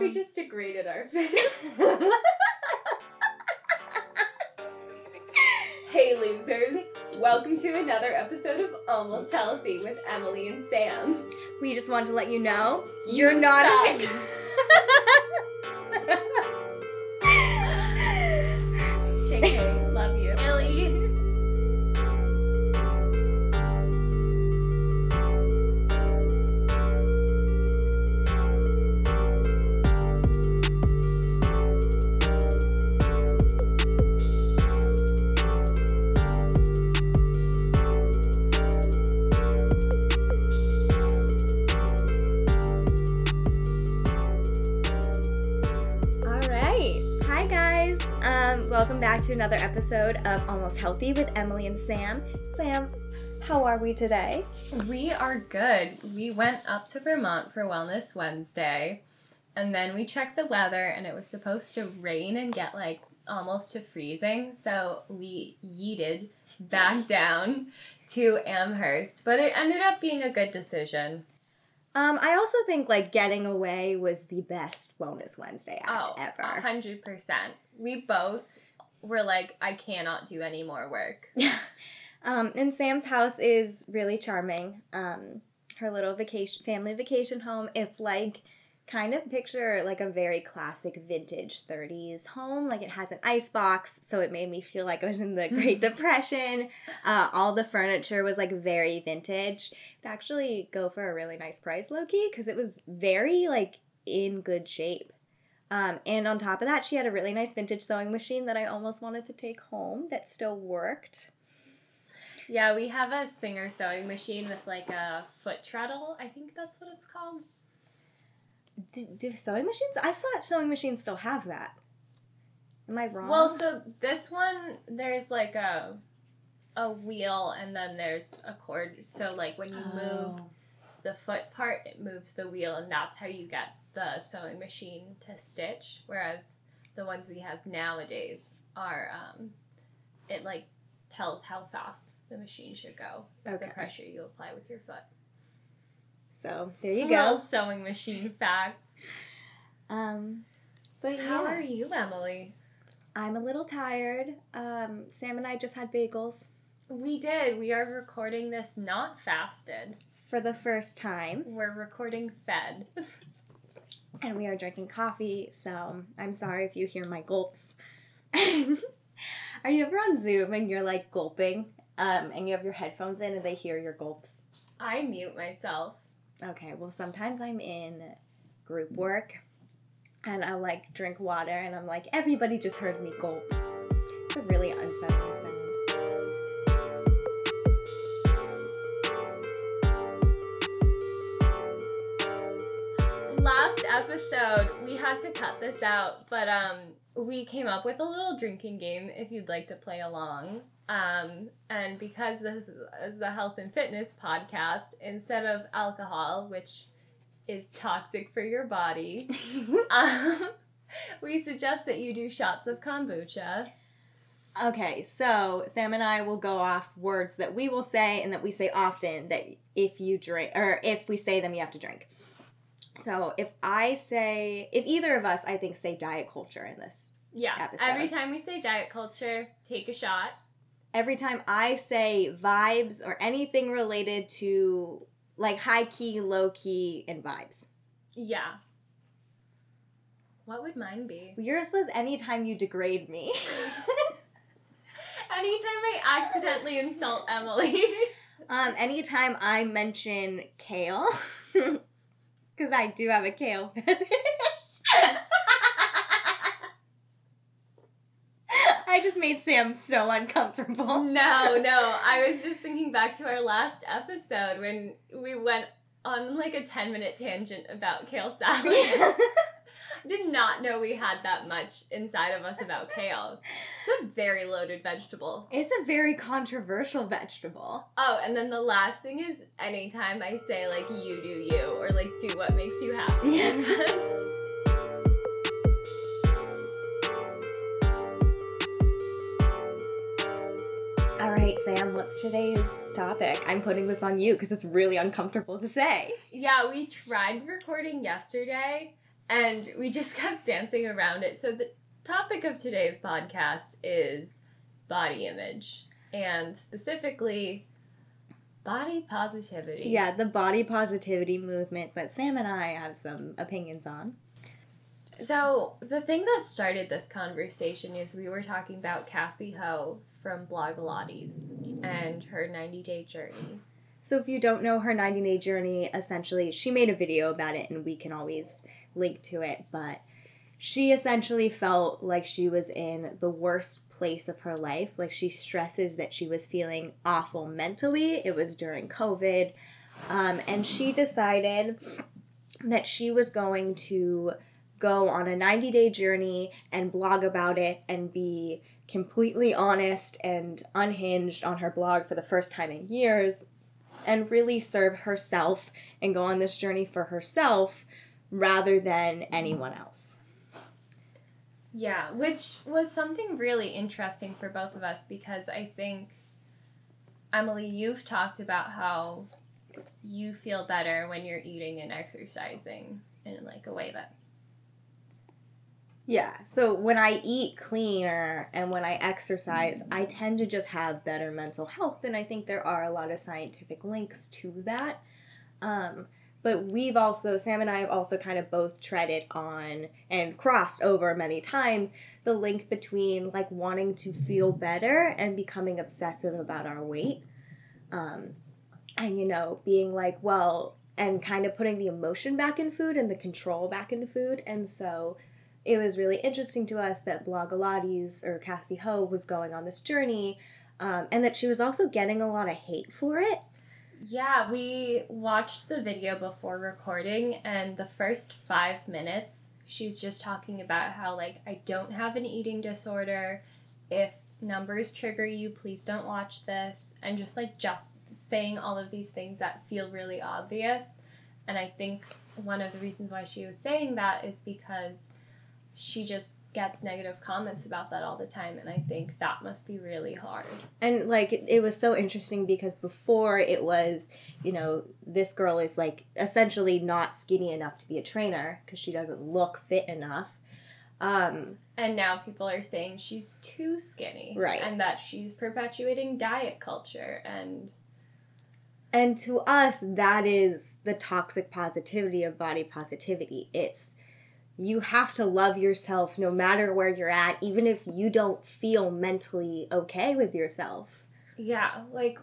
we um, just degraded our face. hey, losers. Welcome to another episode of Almost Healthy with Emily and Sam. We just want to let you know You you're not another episode of Almost Healthy with Emily and Sam. Sam, how are we today? We are good. We went up to Vermont for Wellness Wednesday, and then we checked the weather, and it was supposed to rain and get like almost to freezing. So we yeeted back down to Amherst, but it ended up being a good decision. Um, I also think like getting away was the best Wellness Wednesday act Oh, ever. hundred percent. We both were like, I cannot do any more work. um, and Sam's house is really charming. Um, her little vacation, family vacation home. It's like kind of picture like a very classic vintage 30s home. Like it has an ice box, so it made me feel like I was in the Great Depression. Uh, all the furniture was like very vintage. It'd actually go for a really nice price, low key, because it was very like in good shape. Um, and on top of that, she had a really nice vintage sewing machine that I almost wanted to take home that still worked. Yeah, we have a Singer sewing machine with like a foot treadle. I think that's what it's called. Do, do sewing machines? I thought sewing machines still have that. Am I wrong? Well, so this one there's like a a wheel and then there's a cord. So like when you move Oh. the foot part, it moves the wheel and that's how you get the sewing machine to stitch. Whereas the ones we have nowadays are um it like tells how fast the machine should go. Okay. The pressure you apply with your foot. So there you go. sewing machine facts. Um, but How yeah, are you, Emily? I'm a little tired. Um, Sam and I just had bagels We did. We are recording this not fasted. for the first time, We're recording fed. and we are drinking coffee. So I'm sorry if you hear my gulps. are you ever on Zoom and you're like gulping, um, and you have your headphones in and they hear your gulps? I mute myself. Okay, well, sometimes I'm in group work and I like drink water and I'm like, everybody just heard me gulp. It's a really unsettling episode, we had to cut this out, but um, we came up with a little drinking game if you'd like to play along. Um, and because this is a health and fitness podcast, instead of alcohol, which is toxic for your body, um, we suggest that you do shots of kombucha. okay, so Sam and I will go off words that we will say and that we say often that if you drink, or if we say them, you have to drink. So if I say, if either of us, I think, say diet culture in this, Yeah. Episode. Every time we say diet culture, take a shot. every time I say vibes or anything related to like high key, low key, and vibes. Yeah. What would mine be? Yours was anytime you degrade me. Anytime I accidentally insult Emily. um, anytime I mention kale, because I do have a kale fetish. I just made Sam so uncomfortable. no, no. I was just thinking back to our last episode when we went on like a 10 minute tangent about kale salad. Did not know we had that much inside of us about kale. It's a very loaded vegetable. it's a very controversial vegetable. Oh, and then the last thing is anytime I say like you do you or like do what makes you happy. That's- All right, Sam, what's today's topic? I'm putting this on you because it's really uncomfortable to say. Yeah, we tried recording yesterday and we just kept dancing around it. So the topic of today's podcast is body image and specifically body positivity. Yeah, the body positivity movement that Sam and I have some opinions on. So the thing that started this conversation is we were talking about Cassie Ho from Blogilates and her 90 day journey. So if you don't know her 90 day journey, essentially she made a video about it and we can always link to it, but she essentially felt like she was in the worst place of her life. Like she stresses that she was feeling awful mentally. It was during COVID. Um, and she decided that she was going to go on a 90 day journey and blog about it and be completely honest and unhinged on her blog for the first time in years and really serve herself and go on this journey for herself rather than anyone else. Yeah, which was something really interesting for both of us because I think Emily, you've talked about how you feel better when you're eating and exercising in like a way that yeah. So when I eat cleaner and when I exercise, I tend to just have better mental health. And I think there are a lot of scientific links to that. Um, but we've also, Sam and I have also kind of both treaded on and crossed over many times the link between like wanting to feel better and becoming obsessive about our weight. Um, and, you know, being like, well, and kind of putting the emotion back in food and the control back into food. And so it was really interesting to us that Blogilates or Cassie Ho was going on this journey um, and that she was also getting a lot of hate for it. Yeah, we watched the video before recording, and the first five minutes, she's just talking about how, like, I don't have an eating disorder. If numbers trigger you, please don't watch this. And just, like, just saying all of these things that feel really obvious. And I think one of the reasons why she was saying that is because she just gets negative comments about that all the time and i think that must be really hard. And like it, it was so interesting because before it was you know this girl is like essentially not skinny enough to be a trainer because she doesn't look fit enough. Um and now people are saying she's too skinny. Right. And that she's perpetuating diet culture and and to us that is the toxic positivity of body positivity. It's you have to love yourself no matter where you're at, even if you don't feel mentally okay with yourself. Yeah, like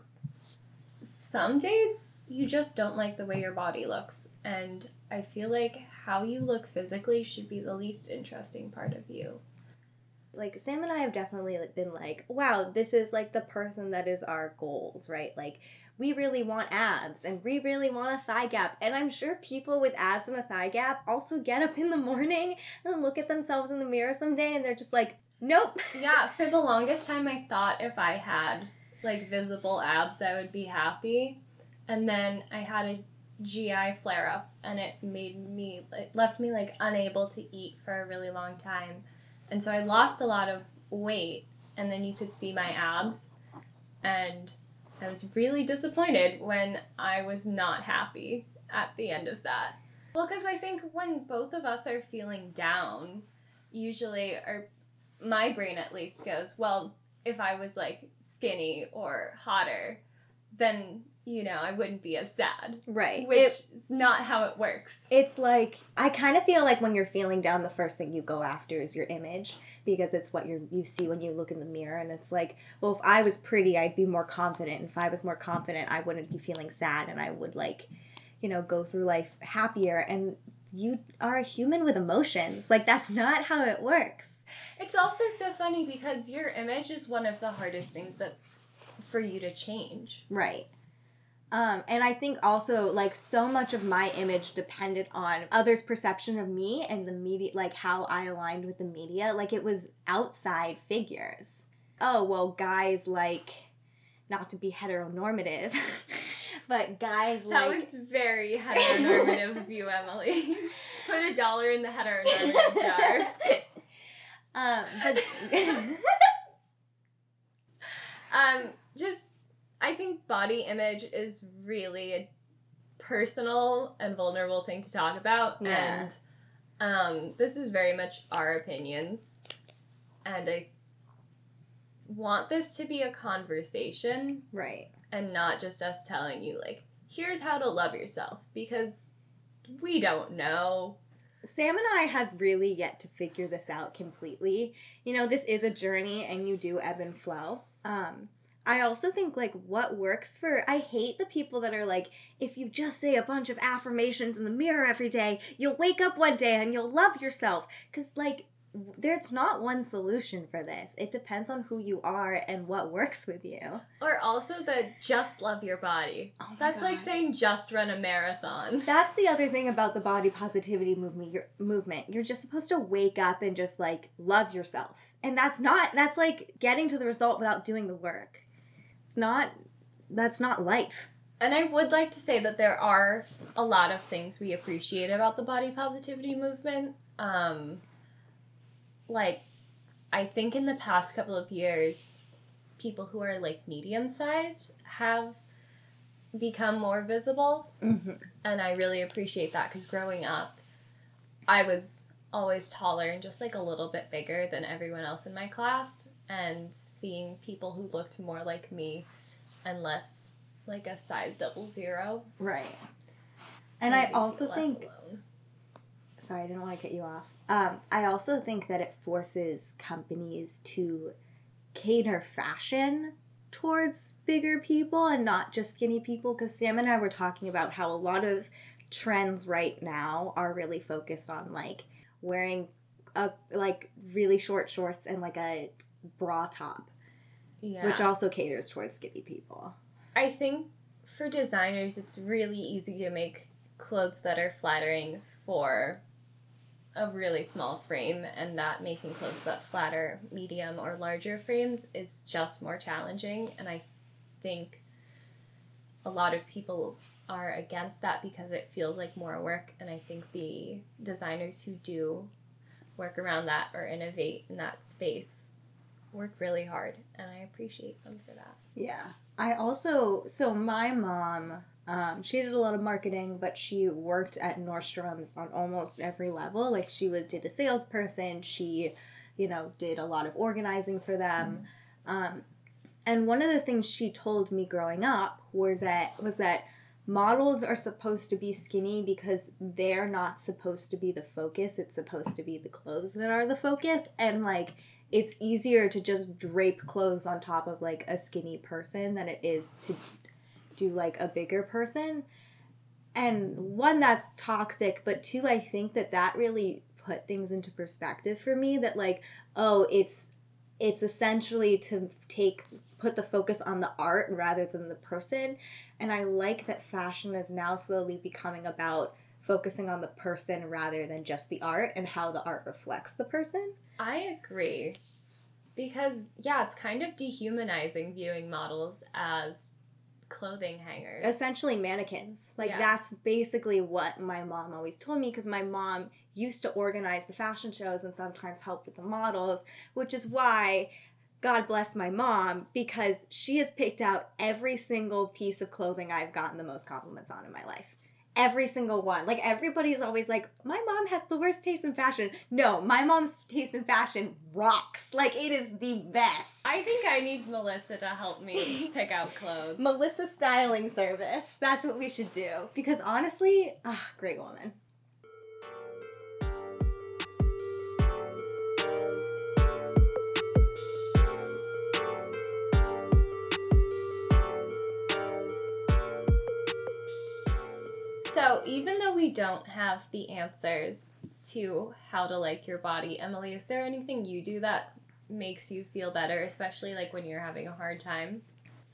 some days you just don't like the way your body looks. And I feel like how you look physically should be the least interesting part of you. Like, Sam and I have definitely been like, wow, this is like the person that is our goals, right? Like, we really want abs and we really want a thigh gap. And I'm sure people with abs and a thigh gap also get up in the morning and look at themselves in the mirror someday and they're just like, nope. Yeah, for the longest time, I thought if I had like visible abs, I would be happy. And then I had a GI flare up and it made me, it left me like unable to eat for a really long time. And so I lost a lot of weight and then you could see my abs. And I was really disappointed when I was not happy at the end of that. Well, because I think when both of us are feeling down, usually, or my brain at least goes, well, if I was like skinny or hotter, then you know, I wouldn't be as sad. Right. Which it, is not how it works. It's like I kind of feel like when you're feeling down, the first thing you go after is your image because it's what you you see when you look in the mirror, and it's like, well, if I was pretty, I'd be more confident. And if I was more confident, I wouldn't be feeling sad, and I would like, you know, go through life happier. And you are a human with emotions. Like that's not how it works. It's also so funny because your image is one of the hardest things that for you to change. Right. Um, and I think also like so much of my image depended on others' perception of me and the media, like how I aligned with the media. Like it was outside figures. Oh, well, guys like, not to be heteronormative, but guys that like. was very heteronormative of you, Emily. Put a dollar in the heteronormative jar. um, but. um, just I think body image is really a personal and vulnerable thing to talk about. Yeah. And Um, this is very much our opinions, and I want this to be a conversation Right. and not just us telling you like, here's how to love yourself because we don't know. Sam and I have really yet to figure this out completely. You know, this is a journey and you do ebb and flow. Um, I also think like what works for I hate the people that are like if you just say a bunch of affirmations in the mirror every day, you'll wake up one day and you'll love yourself cuz like there's not one solution for this. It depends on who you are and what works with you. Or also the just love your body. Oh That's like saying just run a marathon. That's the other thing about the body positivity movement. Your movement. You're just supposed to wake up and just like love yourself, and that's not. That's like getting to the result without doing the work. Not. That's not life. And I would like to say that there are a lot of things we appreciate about the body positivity movement. Um, like, I think in the past couple of years, people who are like medium sized have become more visible. Mm-hmm. And I really appreciate that because growing up, I was always taller and just like a little bit bigger than everyone else in my class. And seeing people who looked more like me and less like a size double zero. Right. And I also think. alone. Sorry, I didn't want to cut you off. Um, I also think that it forces companies to cater fashion towards bigger people and not just skinny people. Because Sam and I were talking about how a lot of trends right now are really focused on like wearing a like really short shorts and like a bra top, yeah. which also caters towards skinny people. I think for designers, it's really easy to make clothes that are flattering for a really small frame, and that making clothes that flatter medium or larger frames is just more challenging. And I think a lot of people are against that because it feels like more work. And I think the designers who do work around that or innovate in that space work really hard, and I appreciate them for that. Yeah. I also so my mom, um, she did a lot of marketing, but she worked at Nordstrom's on almost every level. Like she would did a salesperson, she, you know, did a lot of organizing for them. Um, and one of the things she told me growing up were that was that models are supposed to be skinny because they're not supposed to be the focus. It's supposed to be the clothes that are the focus. And like it's easier to just drape clothes on top of like a skinny person than it is to do like a bigger person. And one that's toxic, but two I think that that really put things into perspective for me that like oh, it's it's essentially to take put the focus on the art rather than the person. And I like that fashion is now slowly becoming about focusing on the person rather than just the art and how the art reflects the person. I agree. Because, yeah, it's kind of dehumanizing viewing models as clothing hangers. essentially mannequins. Like Yeah. that's basically what my mom always told me because my mom used to organize the fashion shows and sometimes help with the models, which is why God bless my mom because she has picked out every single piece of clothing I've gotten the most compliments on in my life. Every single one. Like everybody's always like, my mom has the worst taste in fashion. No, my mom's taste in fashion rocks. Like it is the best. I think I need Melissa to help me pick out clothes. Melissa Styling Service. That's what we should do. Because honestly, ah, great woman. So, even though we don't have the answers to how to like your body, Emily, is there anything you do that makes you feel better, especially like when you're having a hard time?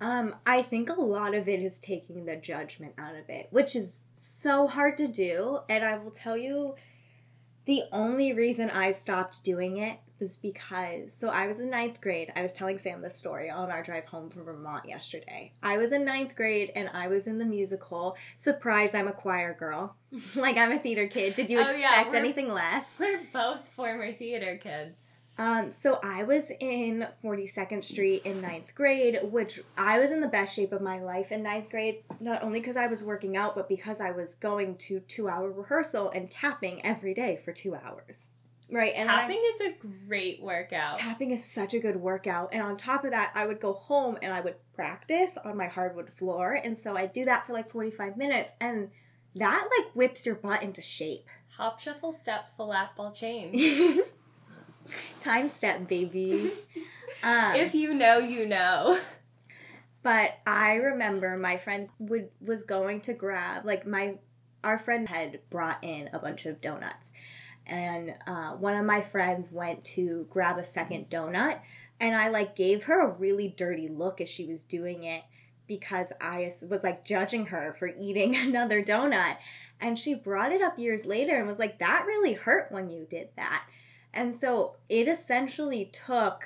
Um, I think a lot of it is taking the judgment out of it, which is so hard to do. And I will tell you, the only reason I stopped doing it was because so I was in ninth grade. I was telling Sam this story on our drive home from Vermont yesterday. I was in ninth grade and I was in the musical. Surprise, I'm a choir girl. like I'm a theater kid. Did you Oh, expect we're- anything less? We're both former theater kids. Um, so I was in 42nd Street in ninth grade, which I was in the best shape of my life in ninth grade, not only because I was working out, but because I was going to two hour rehearsal and tapping every day for two hours. Right. And tapping I, is a great workout. Tapping is such a good workout. And on top of that, I would go home and I would practice on my hardwood floor. And so I do that for like 45 minutes. And that like whips your butt into shape. Hop, shuffle, step, flap, ball, chain. Time step, baby. um, if you know, you know. But I remember my friend would was going to grab like my our friend had brought in a bunch of donuts, and uh, one of my friends went to grab a second donut, and I like gave her a really dirty look as she was doing it because I was like judging her for eating another donut. And she brought it up years later and was like, that really hurt when you did that. And so it essentially took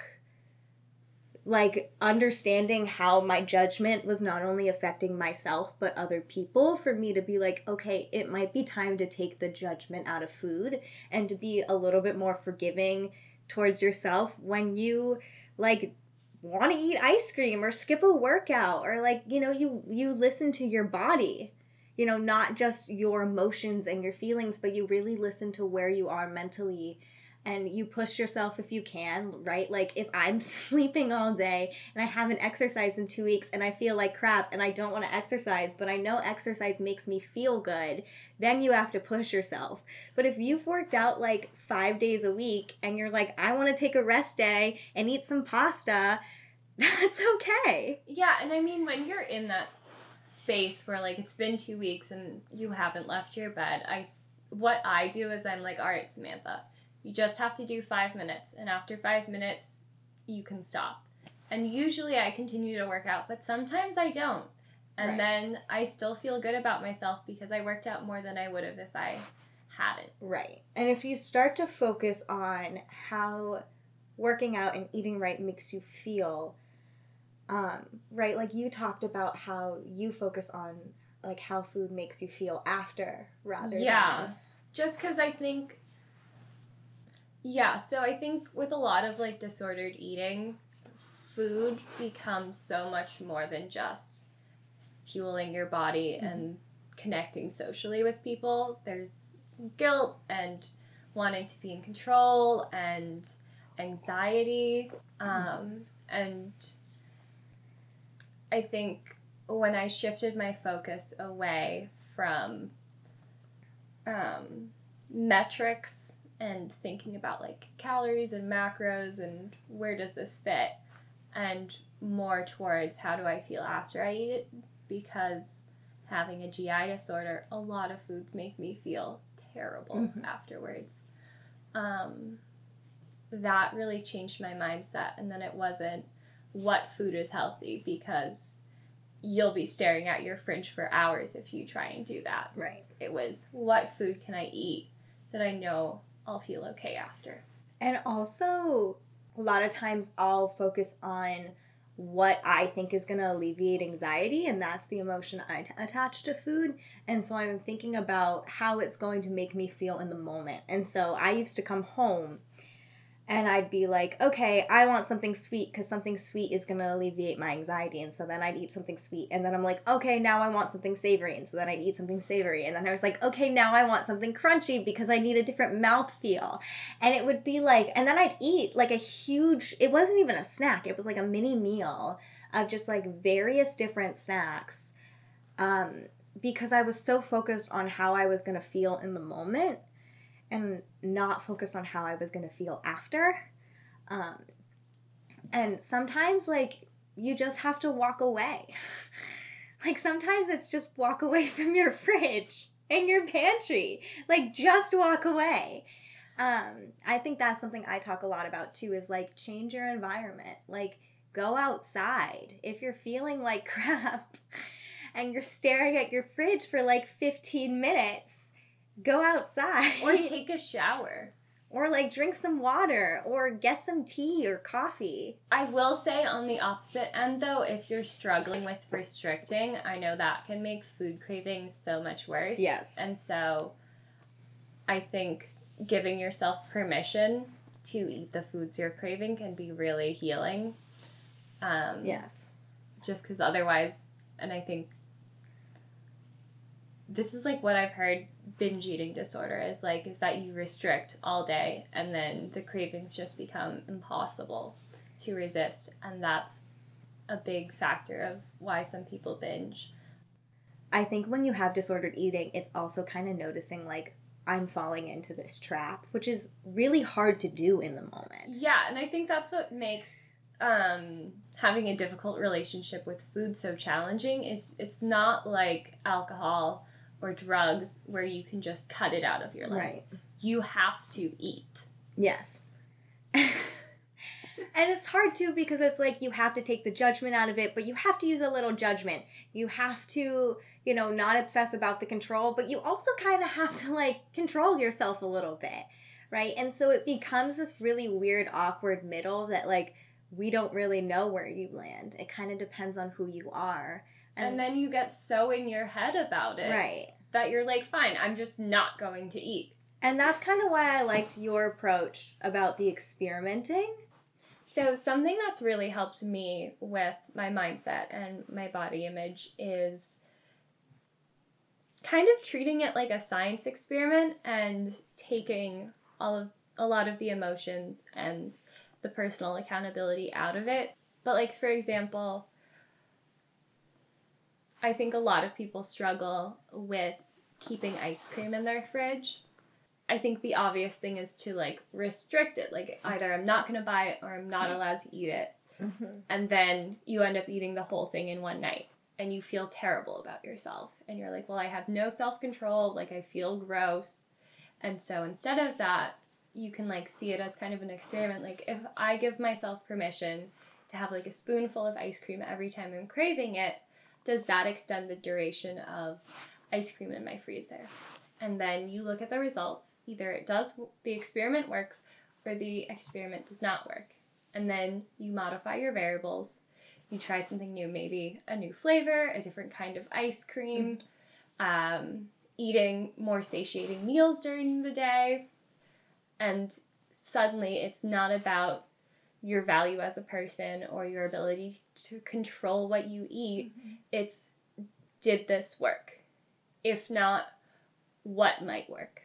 like understanding how my judgment was not only affecting myself but other people for me to be like okay it might be time to take the judgment out of food and to be a little bit more forgiving towards yourself when you like want to eat ice cream or skip a workout or like you know you you listen to your body. You know not just your emotions and your feelings but you really listen to where you are mentally and you push yourself if you can, right? Like if I'm sleeping all day and I haven't exercised in two weeks and I feel like crap and I don't want to exercise, but I know exercise makes me feel good, then you have to push yourself. But if you've worked out like five days a week and you're like, I want to take a rest day and eat some pasta, that's okay. Yeah, and I mean, when you're in that space where like it's been two weeks and you haven't left your bed, I what I do is I'm like, all right, Samantha you just have to do five minutes, and after five minutes, you can stop. And usually I continue to work out, but sometimes I don't. And right. then I still feel good about myself because I worked out more than I would have if I hadn't. Right. And if you start to focus on how working out and eating right makes you feel, um, right? Like you talked about how you focus on like how food makes you feel after rather than. yeah. Than... Just because I think yeah, so I think with a lot of like disordered eating, food becomes so much more than just fueling your body mm-hmm. and connecting socially with people. There's guilt and wanting to be in control and anxiety. Mm-hmm. Um, and I think when I shifted my focus away from um, metrics and thinking about like calories and macros and where does this fit and more towards how do I feel after I eat it because having a GI disorder, a lot of foods make me feel terrible mm-hmm. afterwards. Um, that really changed my mindset, and then it wasn't what food is healthy because you'll be staring at your fridge for hours if you try and do that. Right. It was what food can I eat that I know I'll feel okay after. And also, a lot of times I'll focus on what I think is going to alleviate anxiety, and that's the emotion I t- attach to food. And so I'm thinking about how it's going to make me feel in the moment. And so I used to come home and I'd be like, okay, I want something sweet because something sweet is going to alleviate my anxiety. And so then I'd eat something sweet. And then I'm like, okay, now I want something savory. And so then I'd eat something savory. And then I was like, okay, now I want something crunchy because I need a different mouth feel. And it would be like, and then I'd eat like a huge, it wasn't even a snack, it was like a mini meal of just like various different snacks. Um, because I was so focused on how I was going to feel in the moment and not focused on how I was going to feel after. Um, and sometimes, like, you just have to walk away. like, sometimes it's just walk away from your fridge and your pantry. Like, just walk away. Um, I think that's something I talk a lot about too is like, change your environment. Like, go outside. If you're feeling like crap and you're staring at your fridge for like 15 minutes, go outside or take a shower or like drink some water or get some tea or coffee. I will say on the opposite end though, if you're struggling with restricting, I know that can make food cravings so much worse. Yes. And so I think giving yourself permission to eat the foods you're craving can be really healing. Um, Yes. just because otherwise, and I think this is like what I've heard binge eating disorder is like, is that you restrict all day and then the cravings just become impossible to resist. And that's a big factor of why some people binge. I think when you have disordered eating, it's also kind of noticing like I'm falling into this trap, which is really hard to do in the moment. Yeah, and I think that's what makes um, having a difficult relationship with food so challenging is it's not like alcohol or drugs where you can just cut it out of your life. Right. You have to eat. Yes. and it's hard too because it's like you have to take the judgment out of it, but you have to use a little judgment. You have to, you know, not obsess about the control, but you also kind of have to like control yourself a little bit, right? And so it becomes this really weird, awkward middle that like we don't really know where you land. It kind of depends on who you are. And, then you get so in your head about it right. that you're like, fine, I'm just not going to eat. And that's kind of why I liked your approach about the experimenting. So, something that's really helped me with my mindset and my body image is kind of treating it like a science experiment and taking all of a lot of the emotions and the personal accountability out of it. But, like, for example, I think a lot of people struggle with keeping ice cream in their fridge. I think the obvious thing is to like restrict it. Like either I'm not going to buy it or I'm not allowed to eat it. Mm-hmm. And then you end up eating the whole thing in one night and you feel terrible about yourself. And you're like, well, I have no self control. Like I feel gross. And so instead of that, you can like see it as kind of an experiment. Like if I give myself permission to have like a spoonful of ice cream every time I'm craving it, does that extend the duration of ice cream in my freezer? And then you look at the results. Either it does, the experiment works, or the experiment does not work. And then you modify your variables. You try something new, maybe a new flavor, a different kind of ice cream, um, eating more satiating meals during the day. And suddenly it's not about your value as a person or your ability to control what you eat. Mm-hmm. It's did this work? If not, what might work?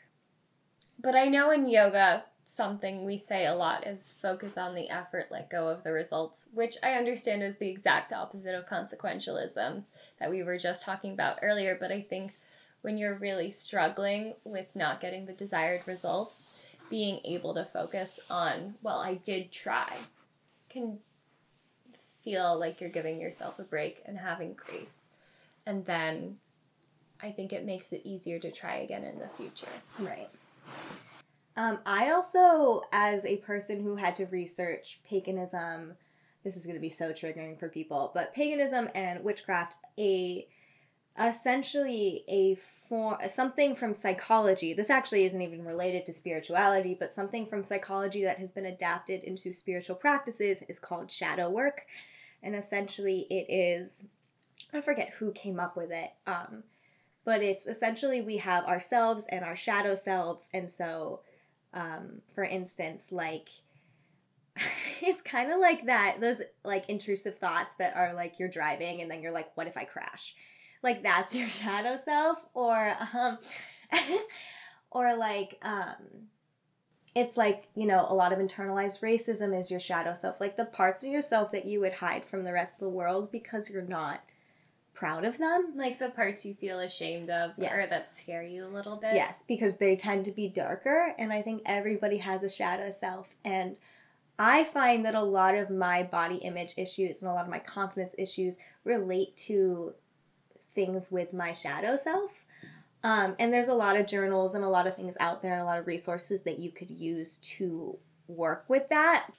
But I know in yoga, something we say a lot is focus on the effort, let go of the results, which I understand is the exact opposite of consequentialism that we were just talking about earlier. But I think when you're really struggling with not getting the desired results, being able to focus on, well, I did try, can feel like you're giving yourself a break and having grace. And then I think it makes it easier to try again in the future. Right. Um, I also, as a person who had to research paganism, this is going to be so triggering for people, but paganism and witchcraft, a essentially a form something from psychology. This actually isn't even related to spirituality, but something from psychology that has been adapted into spiritual practices is called shadow work, and essentially it is I forget who came up with it. Um, but it's essentially we have ourselves and our shadow selves and so um, for instance like it's kind of like that those like intrusive thoughts that are like you're driving and then you're like what if i crash like that's your shadow self or um or like um it's like you know a lot of internalized racism is your shadow self like the parts of yourself that you would hide from the rest of the world because you're not proud of them Like the parts you feel ashamed of or Yes. that scare you a little bit. Yes, because they tend to be darker, and I think everybody has a shadow self. And I find that a lot of my body image issues and a lot of my confidence issues relate to things with my shadow self. Um, and there's a lot of journals and a lot of things out there and a lot of resources that you could use to work with that.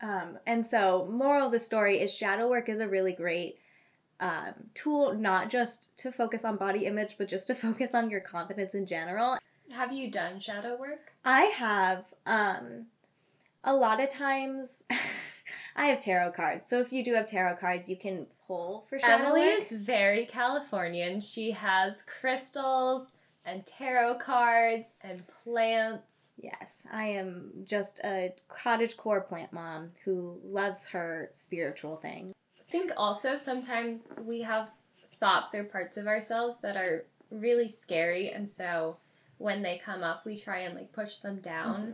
Um, and so, moral of the story is shadow work is a really great um, tool, not just to focus on body image, but just to focus on your confidence in general. Have you done shadow work? I have um, a lot of times. I have tarot cards, so if you do have tarot cards, you can pull for shadow Emily work. is very Californian. She has crystals, and tarot cards and plants. Yes, I am just a cottage core plant mom who loves her spiritual thing. I think also sometimes we have thoughts or parts of ourselves that are really scary and so when they come up we try and like push them down mm-hmm.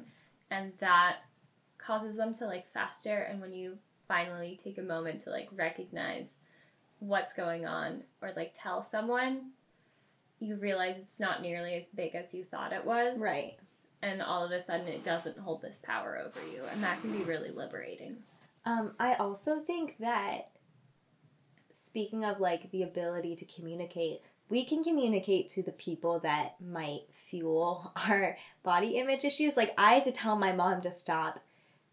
and that causes them to like faster and when you finally take a moment to like recognize what's going on or like tell someone you realize it's not nearly as big as you thought it was. Right. And all of a sudden it doesn't hold this power over you. And that can be really liberating. Um, I also think that speaking of like the ability to communicate, we can communicate to the people that might fuel our body image issues. Like I had to tell my mom to stop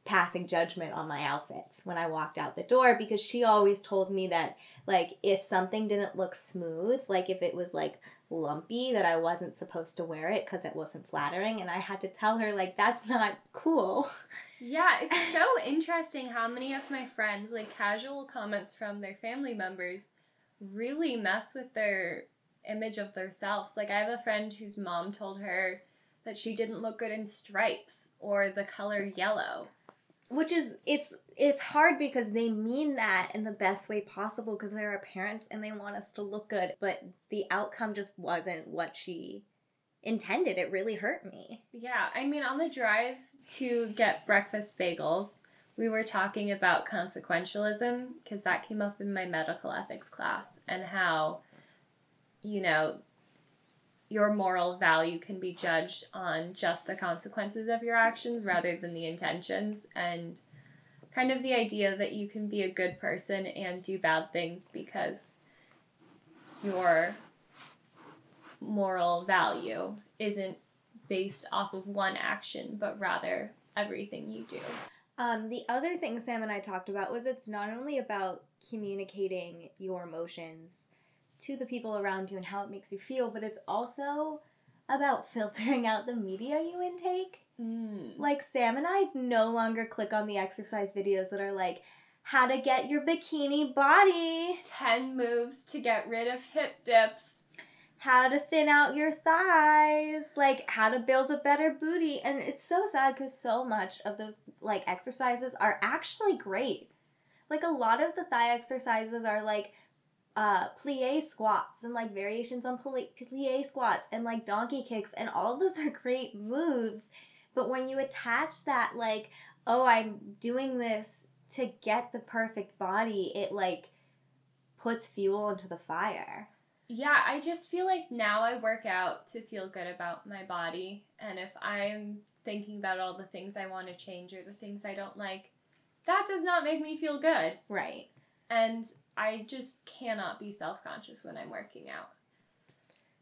passing judgment on my outfits when I walked out the door because she always told me that like if something didn't look smooth, like if it was like lumpy that I wasn't supposed to wear it cuz it wasn't flattering and I had to tell her like that's not cool. Yeah, it's so interesting how many of my friends like casual comments from their family members really mess with their image of themselves. Like I have a friend whose mom told her that she didn't look good in stripes or the color yellow which is it's it's hard because they mean that in the best way possible because they're our parents and they want us to look good but the outcome just wasn't what she intended. It really hurt me. Yeah i mean on the drive to get breakfast bagels we were talking about consequentialism because that came up in my medical ethics class and how you know your moral value can be judged on just the consequences of your actions rather than the intentions and kind of the idea that you can be a good person and do bad things because your moral value isn't based off of one action but rather everything you do. Um, the other thing Sam and I talked about was it's not only about communicating your emotions to the people around you and how it makes you feel, but it's also about filtering out the media you intake. Mm. Like Sam and I no longer click on the exercise videos that are like how to get your bikini body, 10 moves to get rid of hip dips, how to thin out your thighs, like how to build a better booty. And it's so sad cuz so much of those like exercises are actually great. Like a lot of the thigh exercises are like uh, plie squats and like variations on plie, plie squats and like donkey kicks and all of those are great moves. But when you attach that like, oh, I'm doing this to get the perfect body, it like puts fuel into the fire. Yeah, I just feel like now I work out to feel good about my body. And if I'm thinking about all the things I want to change or the things I don't like, that does not make me feel good. Right. And I just cannot be self conscious when I'm working out.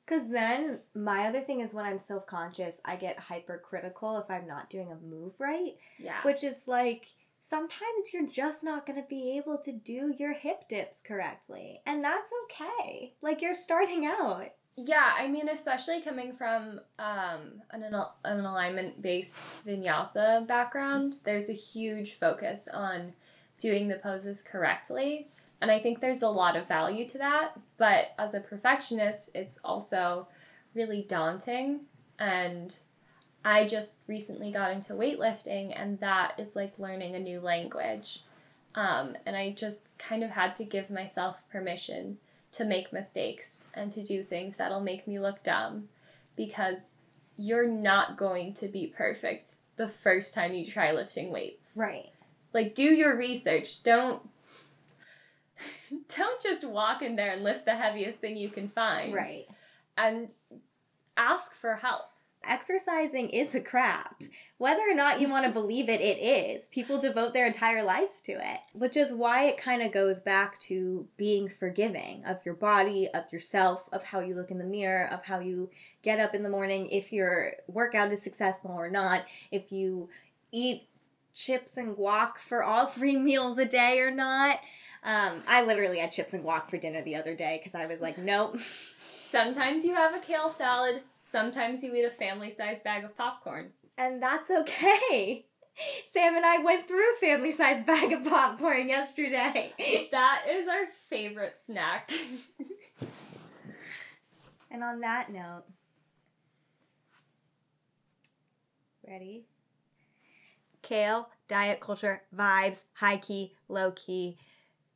Because then my other thing is when I'm self conscious, I get hypercritical if I'm not doing a move right. Yeah. Which it's like sometimes you're just not going to be able to do your hip dips correctly. And that's okay. Like you're starting out. Yeah, I mean, especially coming from um, an, an alignment based vinyasa background, there's a huge focus on doing the poses correctly. And I think there's a lot of value to that. But as a perfectionist, it's also really daunting. And I just recently got into weightlifting, and that is like learning a new language. Um, and I just kind of had to give myself permission to make mistakes and to do things that'll make me look dumb because you're not going to be perfect the first time you try lifting weights. Right. Like, do your research. Don't don't just walk in there and lift the heaviest thing you can find. Right. And ask for help. Exercising is a craft. Whether or not you want to believe it, it is. People devote their entire lives to it, which is why it kind of goes back to being forgiving of your body, of yourself, of how you look in the mirror, of how you get up in the morning, if your workout is successful or not, if you eat chips and guac for all three meals a day or not. Um, I literally had chips and guac for dinner the other day because I was like, nope. Sometimes you have a kale salad. Sometimes you eat a family sized bag of popcorn. And that's okay. Sam and I went through a family sized bag of popcorn yesterday. That is our favorite snack. and on that note, Ready? Kale, diet culture, vibes, high key, low key.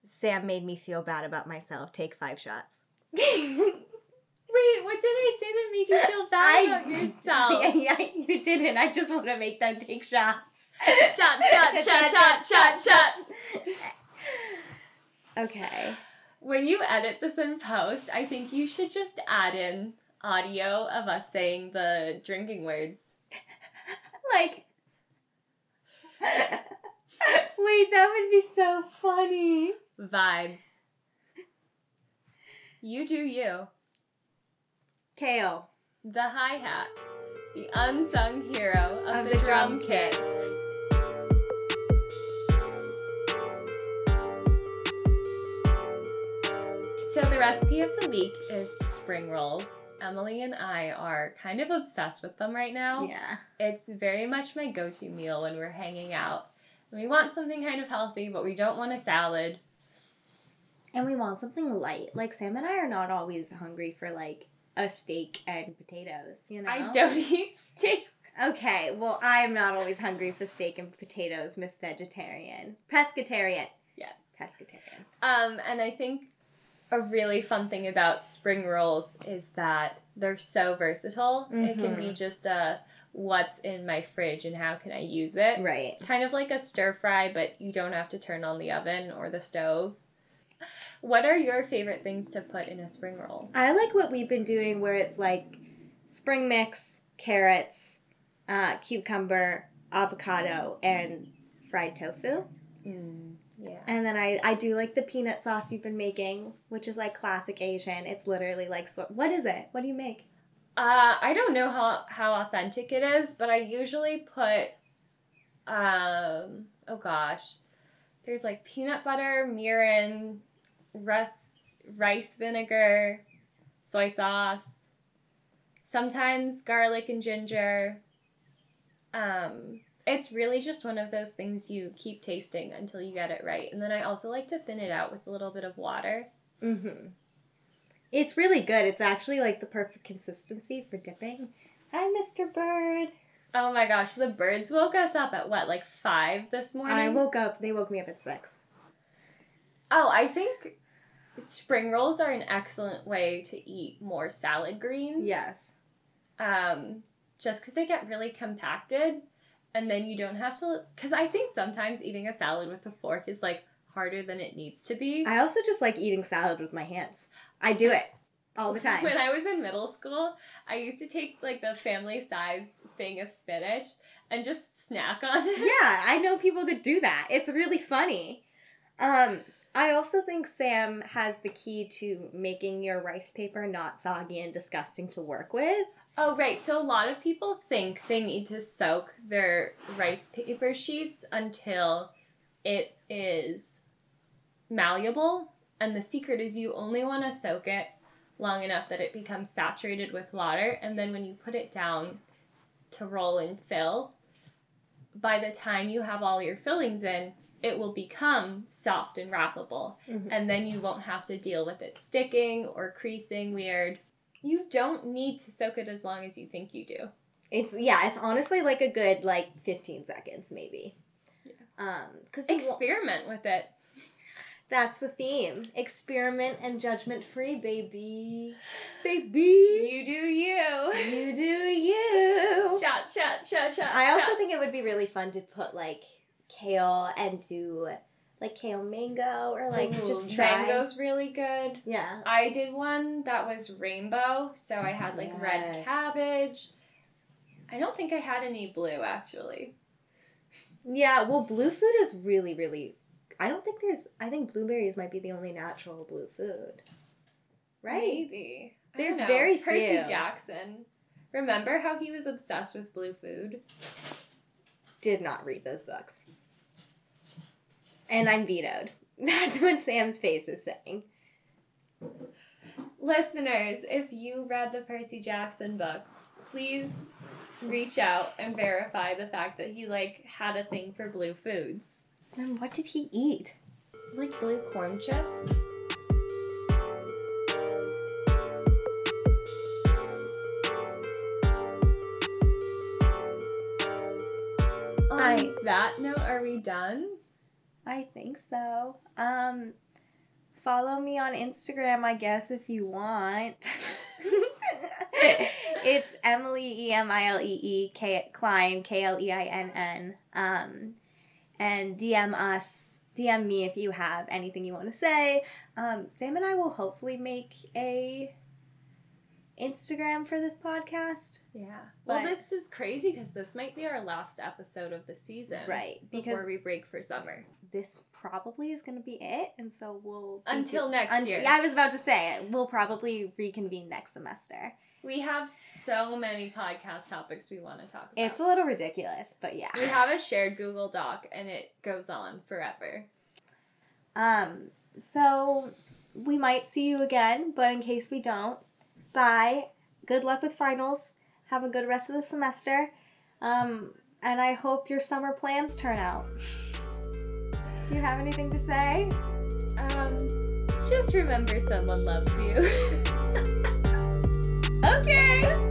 Sam made me feel bad about myself. Take five shots. Wait, what did I say that made you feel bad about yourself? yeah, yeah, you didn't. I just want to make them take shots. Shots, shots, shots, shots, shots, shots. Okay. When you edit this in post, I think you should just add in audio of us saying the drinking words. like, wait, that would be so funny. Vibes. You do you. Kale. The hi hat. The unsung hero of, the, drum kit. So the recipe of the week is spring rolls. Emily and I are kind of obsessed with them right now. Yeah. It's very much my go-to meal when we're hanging out. We want something kind of healthy, but we don't want a salad. And we want something light. Like Sam and I are not always hungry for like a steak and potatoes, you know? I don't eat steak. Okay, well I'm not always hungry for steak and potatoes, Miss Vegetarian. Pescatarian. Yes. Pescatarian. Um, and I think a really fun thing about spring rolls is that they're so versatile. It can be just a what's in my fridge and how can I use it. Right. Kind of like a stir fry, but you don't have to turn on the oven or the stove. What are your favorite things to put in a spring roll? I like what we've been doing where it's like spring mix, carrots, uh, cucumber, avocado, and fried tofu. Mm, yeah. And then I, I do like the peanut sauce you've been making, which is like classic Asian. It's literally like, so, what is it? What do you make? Uh, I don't know how, how authentic it is, but I usually put, um, oh gosh, there's like peanut butter, mirin, rice, rice vinegar, soy sauce, sometimes garlic and ginger. Um, it's really just one of those things you keep tasting until you get it right. And then I also like to thin it out with a little bit of water. Mm-hmm. It's really good. It's actually like the perfect consistency for dipping. Hi, Mr. Bird. Oh my gosh, the birds woke us up at what, like five this morning? I woke up. They woke me up at six. Oh, I think spring rolls are an excellent way to eat more salad greens. Yes. Um, just because they get really compacted, and then you don't have to. Because I think sometimes eating a salad with a fork is like harder than it needs to be. I also just like eating salad with my hands. I do it all the time. When I was in middle school, I used to take like the family size thing of spinach and just snack on it. yeah, I know people that do that. It's really funny. Um, I also think Sam has the key to making your rice paper not soggy and disgusting to work with. Oh, right. So a lot of people think they need to soak their rice paper sheets until it is malleable. And the secret is you only want to soak it long enough that it becomes saturated with water. And then when you put it down to roll and fill, by the time you have all your fillings in, it will become soft and wrappable. Mhm. And then you won't have to deal with it sticking or creasing weird. You don't need to soak it as long as you think you do. It's yeah, it's honestly like a good like 15 seconds maybe. Yeah. Um, cuz Experiment with it. that's the theme. Experiment and judgment free, baby. Baby. You do you. You do you. Shot, shot, shot, shot. I also shots. think it would be really fun to put like kale and do like kale mango or like Ooh, just try. mango's really good. Yeah. I did one that was rainbow, so I had like red cabbage. I don't think I had any blue actually. Yeah, well blue food is really really I don't think there's I think blueberries might be the only natural blue food. Right? Maybe. There's very Percy few. Jackson. Remember how he was obsessed with blue food? Did not read those books. And I'm vetoed. That's what Sam's face is saying. Listeners, if you read the Percy Jackson books, please reach out and verify the fact that he like had a thing for blue foods. And what did he eat? Like blue corn chips? That note, are we done? I think so. Um, follow me on Instagram, I guess, if you want. it's Emily E M I L E E K Klein K L E I N N. Um, and DM us, DM me if you have anything you want to say. Um, Sam and I will hopefully make a Instagram for this podcast. Yeah. Well, this is crazy because this might be our last episode of the season. Right. Before we break for summer. this probably is going to be it. And so we'll. Until next unt- year. Yeah, I was about to say, we'll probably reconvene next semester. We have so many podcast topics we want to talk about. It's a little ridiculous, but yeah. we have a shared Google Doc and it goes on forever. Um, so we might see you again, but in case we don't, bye. Good luck with finals. Have a good rest of the semester. Um, and I hope your summer plans turn out. Do you have anything to say? Um, just remember someone loves you. Okay.